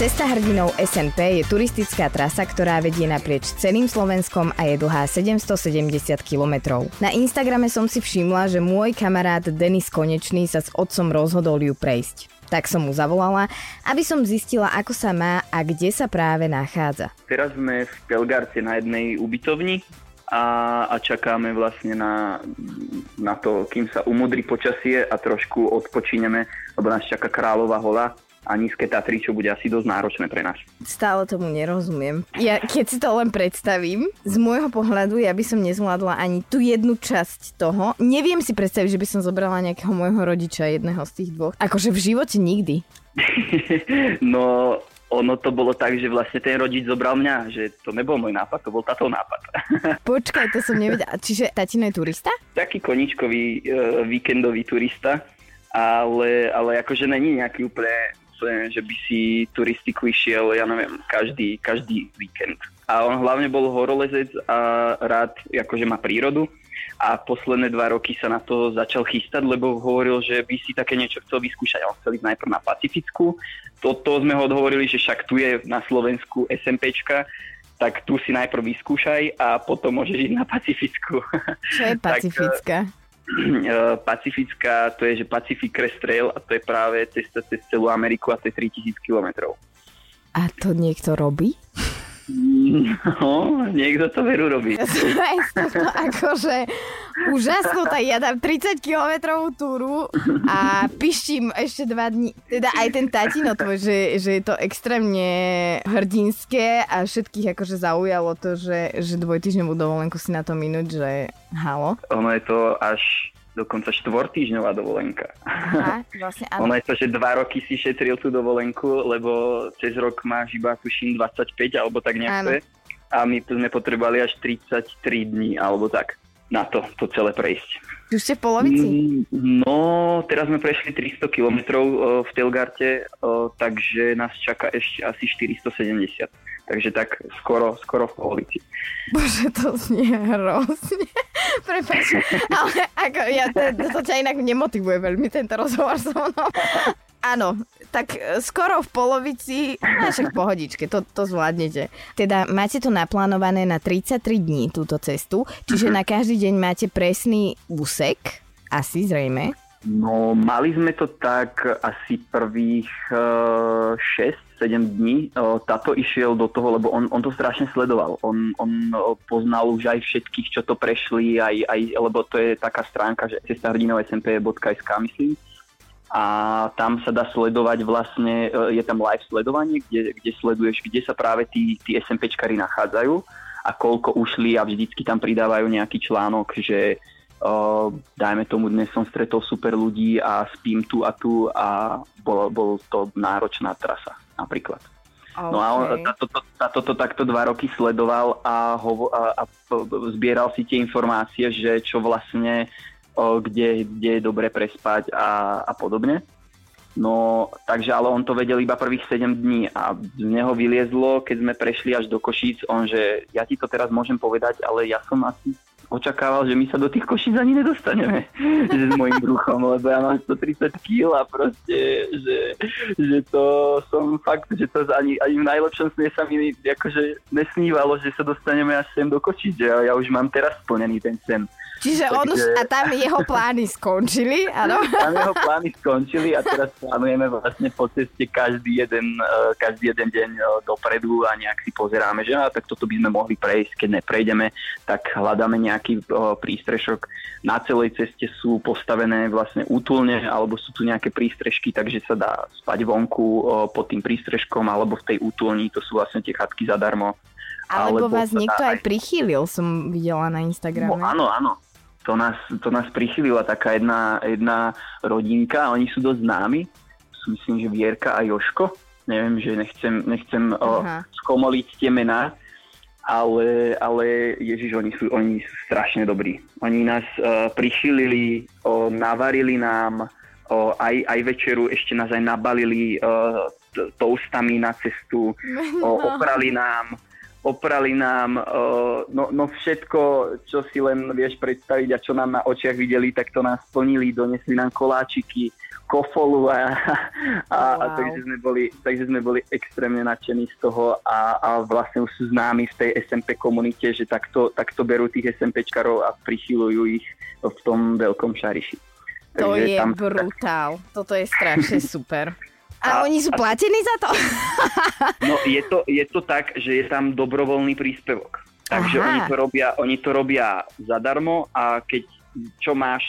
Cesta hrdinov SNP je turistická trasa, ktorá vedie naprieč celým Slovenskom a je dlhá 770 kilometrov. Na Instagrame som si všimla, že môj kamarát Denis Konečný sa s otcom rozhodol ju prejsť. Tak som mu zavolala, aby som zistila, ako sa má a kde sa práve nachádza. Teraz sme v Pelgarte na jednej ubytovni a, a čakáme vlastne na, na to, kým sa umudri počasie a trošku odpočíneme, lebo nás čaká Kráľová hola a nízke Tatry, čo bude asi dosť náročné pre nás. Stále tomu nerozumiem. Ja keď si to len predstavím, z môjho pohľadu ja by som nezvládla ani tú jednu časť toho. Neviem si predstaviť, že by som zobrala nejakého môjho rodiča, jedného z tých dvoch. Akože v živote nikdy. no, ono to bolo tak, že vlastne ten rodič zobral mňa, že to nebol môj nápad, to bol táto nápad. Počkaj, to som nevedela. Čiže tatino je turista? Taký koničkový e, víkendový turista, ale, ale akože není nejaký úplne že by si turistiku išiel, ja neviem, každý, každý víkend. A on hlavne bol horolezec a rád akože má prírodu a posledné dva roky sa na to začal chystať, lebo hovoril, že by si také niečo chcel vyskúšať. On chcel ísť najprv na Pacificku, toto sme ho odhovorili, že však tu je na Slovensku SMPčka, tak tu si najprv vyskúšaj a potom môžeš ísť na Pacificku. Čo je Pacifická? tak, Eh, pacifická, to je, že Pacific Crest Trail a to je práve cesta cez celú Ameriku a to je 3000 km. A to niekto robí? No, niekto to veru robí. to akože úžasnú, tak ja dám 30 kilometrovú túru a pištím ešte dva dní. Teda aj ten tatino tvoj, že, že je to extrémne hrdinské a všetkých akože zaujalo to, že, že dvojtyžňovú dovolenku si na to minúť, že halo. Ono je to až dokonca štvortýžňová dovolenka. Aha, vlastne áno. Ono je to, že dva roky si šetril tú dovolenku, lebo cez rok máš iba tuším 25 alebo tak nejak A my sme potrebovali až 33 dní alebo tak na to, to celé prejsť. Už ste v polovici? Mm, no, teraz sme prešli 300 km v Telgarte, takže nás čaká ešte asi 470 takže tak skoro, skoro v polovici. Bože, to znie hrozne. Prepač, ale ako ja, to, to ťa inak nemotivuje veľmi tento rozhovor so mnou. Áno, tak e, skoro v polovici, no však pohodičke, to, to zvládnete. Teda máte to naplánované na 33 dní túto cestu, čiže mm-hmm. na každý deň máte presný úsek, asi zrejme. No, mali sme to tak asi prvých uh, 6-7 dní. Uh, táto išiel do toho, lebo on, on to strašne sledoval. On, on poznal už aj všetkých, čo to prešli, aj, aj, lebo to je taká stránka, že cestahrdinov smp.sk, myslím. A tam sa dá sledovať vlastne, uh, je tam live sledovanie, kde, kde sleduješ, kde sa práve tí, tí SMPčkari nachádzajú a koľko ušli a vždycky tam pridávajú nejaký článok, že Uh, dajme tomu, dnes som stretol super ľudí a spím tu a tu a bol, bol to náročná trasa napríklad. Okay. No a on táto, táto, to takto dva roky sledoval a, hovo, a, a zbieral si tie informácie, že čo vlastne, kde, kde je dobre prespať a, a podobne. No, takže ale on to vedel iba prvých 7 dní a z neho vyliezlo, keď sme prešli až do Košíc, on, že ja ti to teraz môžem povedať, ale ja som asi očakával, že my sa do tých košíc ani nedostaneme že s mojim bruchom, lebo ja mám 130 kg a proste, že, že to som fakt, že to ani, ani v najlepšom sne sa mi akože nesnívalo, že sa dostaneme až sem do košíc, že ja, ja už mám teraz splnený ten sen. Čiže on už, a tam jeho plány skončili, áno? Tam jeho plány skončili a teraz plánujeme vlastne po ceste každý jeden, e, každý jeden deň e, dopredu a nejak si pozeráme, že a tak toto by sme mohli prejsť, keď neprejdeme, tak hľadáme nejaký prístrešok. Na celej ceste sú postavené vlastne útulne alebo sú tu nejaké prístrežky, takže sa dá spať vonku pod tým prístrežkom alebo v tej útulni, to sú vlastne tie chatky zadarmo. Alebo, alebo vás niekto aj prichýlil, som videla na Instagrame. No, áno, áno to nás, to nás prichylila taká jedna, jedna rodinka, oni sú dosť známi, sú myslím, že Vierka a Joško, neviem, že nechcem, nechcem o, skomoliť tie mená, ale, ale Ježiš, oni sú, oni sú strašne dobrí. Oni nás uh, prichylili, o, navarili nám, o, aj, aj večeru ešte nás aj nabalili uh, toastami na cestu, o, oprali nám, oprali nám uh, no, no všetko, čo si len vieš predstaviť a čo nám na očiach videli, tak to nás splnili, donesli nám koláčiky, kofolu a, a, wow. a takže, sme boli, takže sme boli extrémne nadšení z toho a, a vlastne už sú známi v tej SMP komunite, že takto, takto berú tých SMPčkarov a prichylujú ich v tom veľkom šariši. To takže je tam... brutál. Toto je strašne super. A, a oni sú platení za to? no je to, je to tak, že je tam dobrovoľný príspevok. Takže oni to, robia, oni to robia zadarmo a keď čo máš,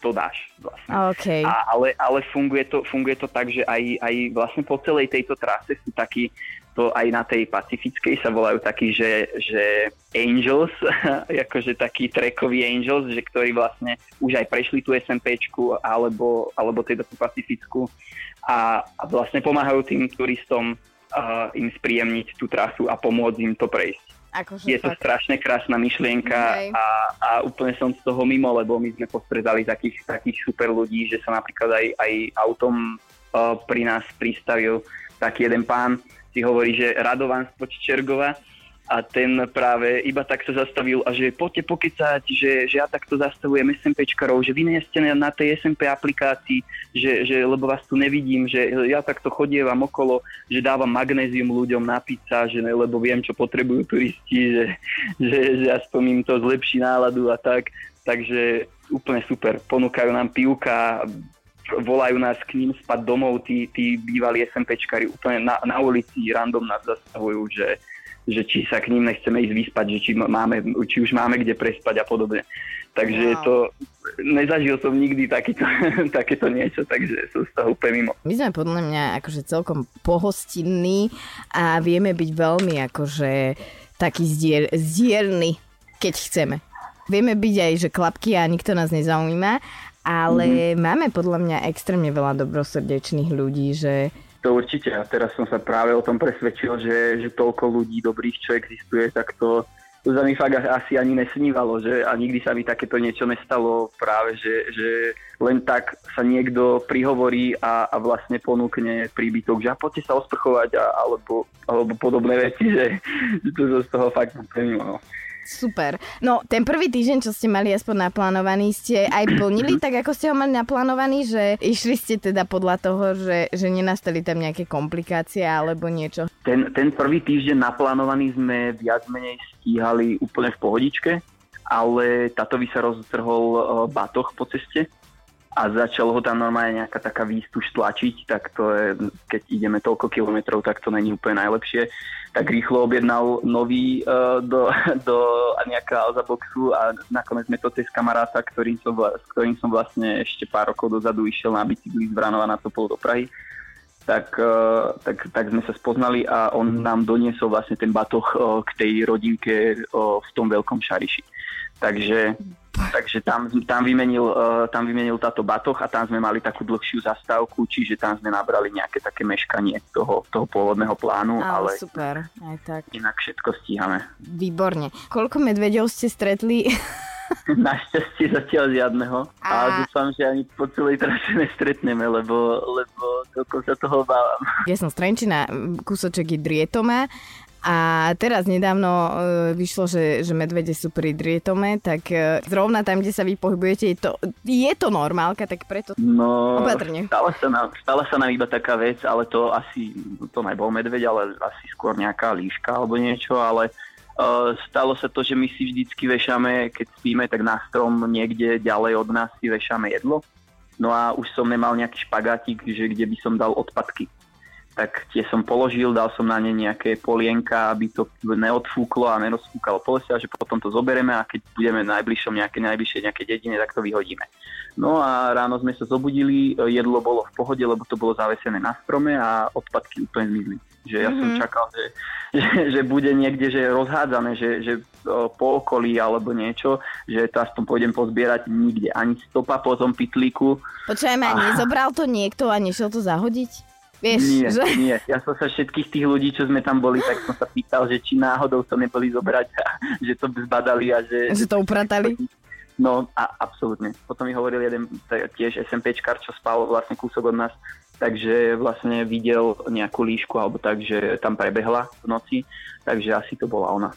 to dáš vlastne. Okay. A, ale ale funguje, to, funguje to tak, že aj, aj vlastne po celej tejto trase sú takí, to aj na tej pacifickej sa volajú takí, že, že angels, akože takí trackoví angels, že ktorí vlastne už aj prešli tú SMPčku alebo, alebo teda tú pacifickú a, a vlastne pomáhajú tým turistom uh, im spríjemniť tú trasu a pomôcť im to prejsť. Akože je to fakt. strašne krásna myšlienka okay. a, a úplne som z toho mimo, lebo my sme postredali takých, takých super ľudí, že sa napríklad aj, aj autom uh, pri nás pristavil taký jeden pán, si hovorí, že Radovan z Čergova a ten práve iba tak sa zastavil a že poďte pokecať, že, že ja takto zastavujem SMPčkarov, že vy nie ste na tej SMP aplikácii, že, že lebo vás tu nevidím, že ja takto chodievam okolo, že dávam magnézium ľuďom na pizza, že ne, lebo viem, čo potrebujú turisti, že, že, že aspoň im to zlepší náladu a tak. Takže úplne super. Ponúkajú nám pivka, volajú nás k ním spať domov, tí, tí bývalí SMPčkari úplne na, na ulici random nás zastavujú, že, že či sa k ním nechceme ísť vyspať, že či, máme, či už máme kde prespať a podobne. Takže wow. to, nezažil som nikdy takéto, takéto niečo, takže som z toho úplne mimo. My sme podľa mňa akože celkom pohostinní a vieme byť veľmi akože taký zdier, zdierny, keď chceme. Vieme byť aj, že klapky a nikto nás nezaujíma, ale mm-hmm. máme podľa mňa extrémne veľa dobrosrdečných ľudí, že to určite. A teraz som sa práve o tom presvedčil, že, že toľko ľudí dobrých, čo existuje, tak to, to sa mi fakt asi ani nesnívalo, že a nikdy sa mi takéto niečo nestalo práve, že, že len tak sa niekto prihovorí a, a vlastne ponúkne príbytok, že a poďte sa osprchovať a, alebo, alebo podobné veci, že, že to z toho fakt úplne Super. No, ten prvý týždeň, čo ste mali aspoň naplánovaný, ste aj plnili tak, ako ste ho mali naplánovaný, že išli ste teda podľa toho, že, že nenastali tam nejaké komplikácie alebo niečo? Ten, ten prvý týždeň naplánovaný sme viac menej stíhali úplne v pohodičke, ale táto sa roztrhol uh, batoh po ceste a začalo ho tam normálne nejaká taká výstuž tlačiť, tak to je, keď ideme toľko kilometrov, tak to není úplne najlepšie. Tak rýchlo objednal nový uh, do, do nejaká Alza boxu a nakoniec sme to cez kamaráta, ktorým som, s ktorým som vlastne ešte pár rokov dozadu išiel na bicykli z Vranova na Topol do Prahy. Tak, uh, tak, tak sme sa spoznali a on nám doniesol vlastne ten batoh uh, k tej rodinke uh, v tom veľkom šariši. Takže Takže tam, tam, vymenil, uh, tam vymenil táto batoh a tam sme mali takú dlhšiu zastávku, čiže tam sme nabrali nejaké také meškanie toho, toho pôvodného plánu. Ale, ale super, aj tak. Inak všetko stíhame. Výborne. Koľko medvedov ste stretli? Našťastie zatiaľ žiadneho. A, a dúfam, že ani po celej trase nestretneme, lebo, lebo toľko sa toho bávam. Ja som z Trenčina, kúsoček je Drietoma a teraz nedávno uh, vyšlo, že, že medvede sú pri Drietome, tak uh, zrovna tam, kde sa vy pohybujete, je to, je to normálka, tak preto no, opatrne. Stala sa, nám, stala sa nám iba taká vec, ale to asi, to nebol medveď, ale asi skôr nejaká líška alebo niečo, ale uh, stalo sa to, že my si vždycky vešame, keď spíme, tak na strom niekde ďalej od nás si vešame jedlo. No a už som nemal nejaký špagátik, že kde by som dal odpadky tak tie som položil, dal som na ne nejaké polienka, aby to neodfúklo a nerozfúkalo po lese a že potom to zoberieme a keď budeme najbližšom nejaké, najbližšie nejaké dedine, tak to vyhodíme. No a ráno sme sa zobudili, jedlo bolo v pohode, lebo to bolo zavesené na strome a odpadky úplne zmizli. Že ja mm-hmm. som mhm. čakal, že, že, že bude niekde že rozhádzané, že, že po okolí alebo niečo, že to aspoň pôjdem pozbierať nikde. Ani stopa po tom pitlíku. Počujeme, a... nezobral to niekto a nešiel to zahodiť? Vieš, nie, že... nie. Ja som sa všetkých tých ľudí, čo sme tam boli, tak som sa pýtal, že či náhodou to neboli zobrať a že to zbadali a že... Že to upratali? No a absolútne. Potom mi hovoril jeden tiež SMPčkar, čo spal vlastne kúsok od nás, takže vlastne videl nejakú líšku alebo tak, že tam prebehla v noci, takže asi to bola ona.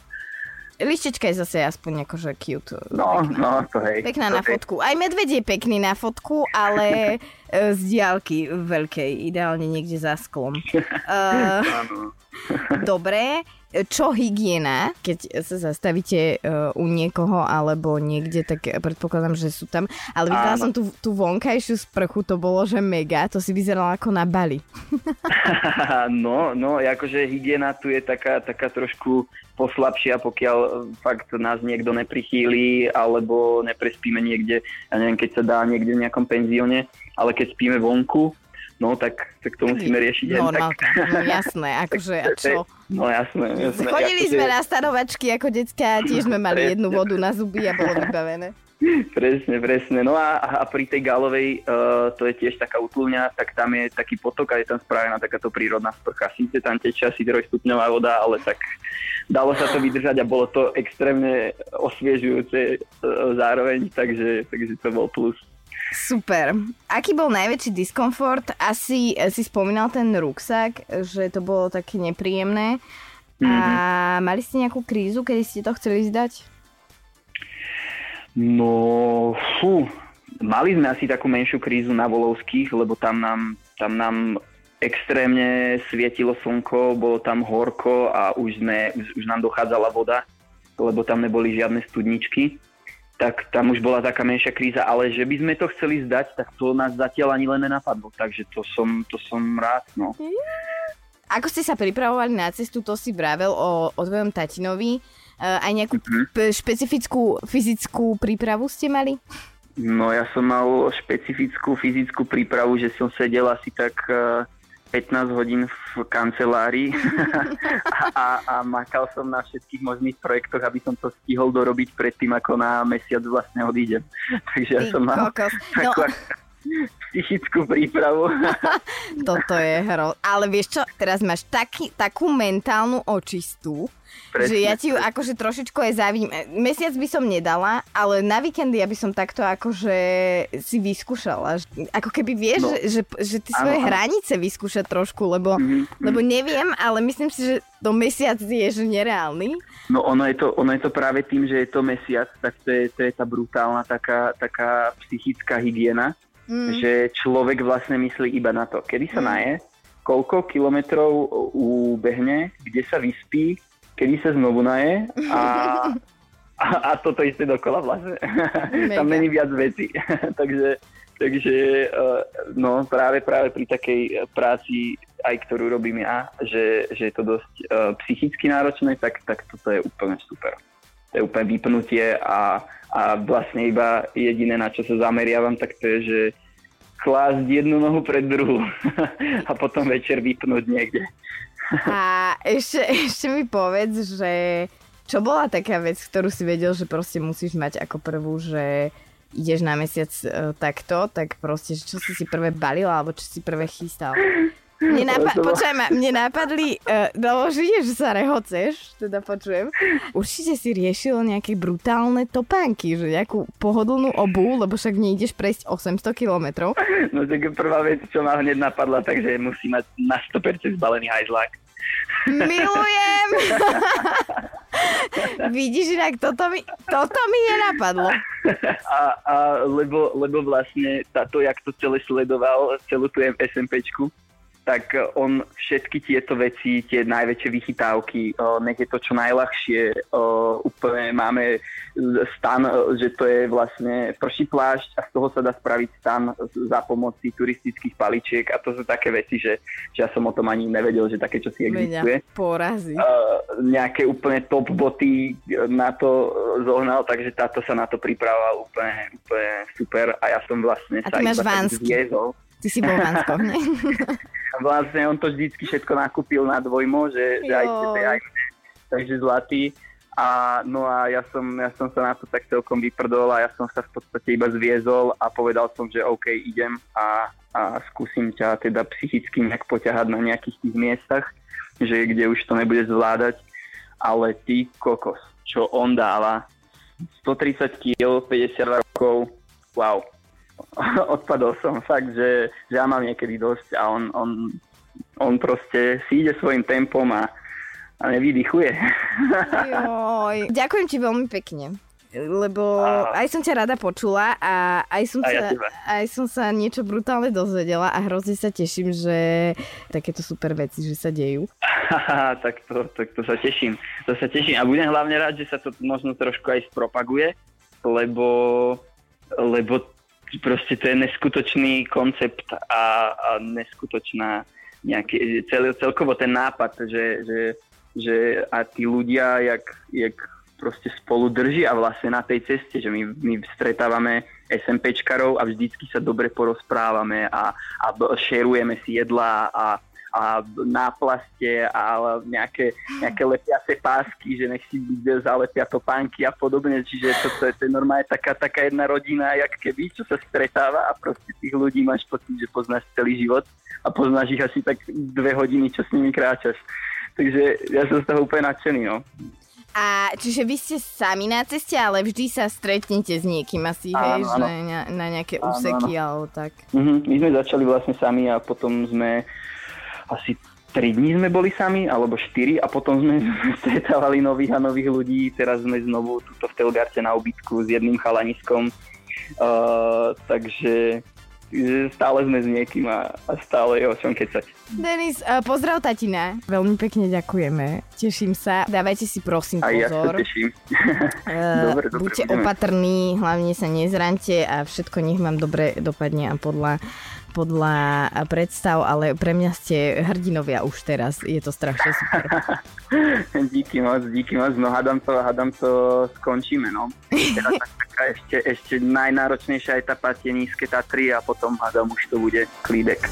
Lištečka je zase aspoň akože cute. No, pekná. no, to hej. Pekná to na hej. fotku. Aj medveď je pekný na fotku, ale z diálky veľkej, ideálne niekde za sklom. Uh, dobre, čo hygiena, keď sa zastavíte uh, u niekoho alebo niekde, tak predpokladám, že sú tam. Ale videla som tú, tú vonkajšiu sprchu, to bolo, že mega, to si vyzeralo ako na Bali. no, no, akože hygiena tu je taká, taká trošku poslabšia, pokiaľ e, fakt nás niekto neprichýli alebo neprespíme niekde, ja neviem, keď sa dá niekde v nejakom penzióne, ale keď spíme vonku, no tak, tak to musíme riešiť no, no, tak. no jasné, akože a čo? No jasné, jasné. Chodili akože... sme na stanovačky ako decka, tiež sme mali jednu vodu na zuby a bolo vybavené. Presne, presne. No a, a pri tej galovej, uh, to je tiež taká utlúňa, tak tam je taký potok a je tam spravená takáto prírodná sprcha. Síce tam tečia asi trojstupňová voda, ale tak dalo sa to vydržať a bolo to extrémne osviežujúce uh, zároveň, takže, takže to bol plus. Super. Aký bol najväčší diskomfort? Asi si spomínal ten ruksak, že to bolo také nepríjemné. Mm-hmm. A mhm. mali ste nejakú krízu, kedy ste to chceli zdať? No, fú, mali sme asi takú menšiu krízu na Volovských, lebo tam nám, tam nám extrémne svietilo slnko, bolo tam horko a už, sme, už, už nám dochádzala voda, lebo tam neboli žiadne studničky. Tak tam už bola taká menšia kríza, ale že by sme to chceli zdať, tak to nás zatiaľ ani len nenapadlo, takže to som, to som rád, no. Ako ste sa pripravovali na cestu, to si vravel o, o tvojom tatinovi. Uh, aj nejakú mm-hmm. p- špecifickú fyzickú prípravu ste mali? No ja som mal špecifickú fyzickú prípravu, že som sedel asi tak eh, 15 hodín v kancelárii a, a, makal som na všetkých možných projektoch, aby som to stihol dorobiť predtým, ako na mesiac vlastne odídem. Takže ja som mal no. Psychickú prípravu. Toto je hro. Ale vieš čo, teraz máš taký, takú mentálnu očistú, Presne. Že ja ti ju akože trošičku aj závidím. Mesiac by som nedala, ale na víkendy ja by som takto akože si vyskúšala. Ako keby vieš, no. že, že, že ty svoje ano, hranice vyskúšať trošku, lebo, mm-hmm. lebo neviem, ale myslím si, že to mesiac je že nereálny. No ono je, to, ono je to práve tým, že je to mesiac, tak to je, to je tá brutálna taká, taká psychická hygiena, mm. že človek vlastne myslí iba na to, kedy sa mm. naje, koľko kilometrov ubehne, kde sa vyspí, kedy sa znovu naje a, a, a toto isté dokola vlastne. Tam není viac veci. takže takže uh, no práve, práve pri takej práci, aj ktorú robím ja, že, že je to dosť uh, psychicky náročné, tak, tak toto je úplne super. To je úplne vypnutie a, a vlastne iba jediné, na čo sa zameriavam, tak to je, že klásť jednu nohu pred druhú a potom večer vypnúť niekde. A ešte, ešte mi povedz, že čo bola taká vec, ktorú si vedel, že proste musíš mať ako prvú, že ideš na mesiac uh, takto, tak proste, čo si si prvé balila, alebo čo si prvé chystal? Mne, napa- počujem, mne napadli, uh, no že sa rehoceš, teda počujem. Určite si riešil nejaké brutálne topánky, že nejakú pohodlnú obu, lebo však nejdeš prejsť 800 kilometrov. No tak prvá vec, čo ma hneď napadla, takže musí mať na 100% zbalený hajzlák. Milujem! Vidíš, inak toto mi, toto mi nenapadlo. A, a lebo, lebo vlastne táto, jak to celé sledoval, celú tú SMPčku, tak on všetky tieto veci, tie najväčšie vychytávky, nech je to čo najľahšie, úplne máme stan, že to je vlastne prší plášť a z toho sa dá spraviť stan za pomoci turistických paličiek a to sú také veci, že, že ja som o tom ani nevedel, že také čo si existuje. Porazí. Uh, nejaké úplne top boty na to zohnal, takže táto sa na to pripravoval úplne, úplne super a ja som vlastne a sa iba zviezol. Ty si bol Vlastne on to vždycky všetko nakúpil na dvojmo, že, že aj tebe, aj mne. Takže zlatý. A no a ja som, ja som sa na to tak celkom vyprdol a ja som sa v podstate iba zviezol a povedal som, že OK, idem a, a skúsim ťa teda psychicky nejak poťahať na nejakých tých miestach, že kde už to nebude zvládať. Ale ty kokos, čo on dáva, 130 kg, 52 rokov, wow. Odpadol som fakt, že, že ja mám niekedy dosť a on, on, on proste si ide svojim tempom a, a nevydychuje. Joj, ďakujem ti veľmi pekne lebo a... aj som ťa rada počula a aj som, a sa, aj som sa niečo brutálne dozvedela a hrozne sa teším, že takéto super veci, že sa dejú. tak, to, tak to sa teším. To sa teším a budem hlavne rád, že sa to možno trošku aj spropaguje, lebo, lebo proste to je neskutočný koncept a, a neskutočná nejaký, cel, celkovo ten nápad, že, že, že a tí ľudia, jak, jak proste spolu držia vlastne na tej ceste, že my, my stretávame SMPčkarov a vždycky sa dobre porozprávame a, a šerujeme si jedla a, a náplaste a nejaké, nejaké lepiace pásky, že nech si zalepia topánky a podobne. Čiže to, to, to je normálne taká, taká jedna rodina, jak keby, čo sa stretáva a proste tých ľudí máš pocit, že poznáš celý život a poznáš ich asi tak dve hodiny, čo s nimi kráčaš. Takže ja som z toho úplne nadšený, no. A čiže vy ste sami na ceste, ale vždy sa stretnete s niekým asi, áno, hej, áno. na, na nejaké áno, úseky áno. alebo tak. Mm-hmm. My sme začali vlastne sami a potom sme asi 3 dní sme boli sami, alebo 4 a potom sme stretávali nových a nových ľudí. Teraz sme znovu tuto v Telgarte na ubytku s jedným chalaniskom. Uh, takže stále sme s niekým a, a stále je o čom kecať. Denis, uh, pozdrav tatina. Veľmi pekne ďakujeme. Teším sa. Dávajte si prosím pozor. ja sa teším. uh, dobre, dobre, buďte budeme. opatrní, hlavne sa nezrante a všetko nech vám dobre dopadne a podľa podľa predstav, ale pre mňa ste hrdinovia už teraz. Je to strašne super. díky moc, díky moc. No hádam to, hádam to skončíme, no. Teraz taká ešte, ešte najnáročnejšia etapa tie nízke Tatry a potom hádam už to bude klídek.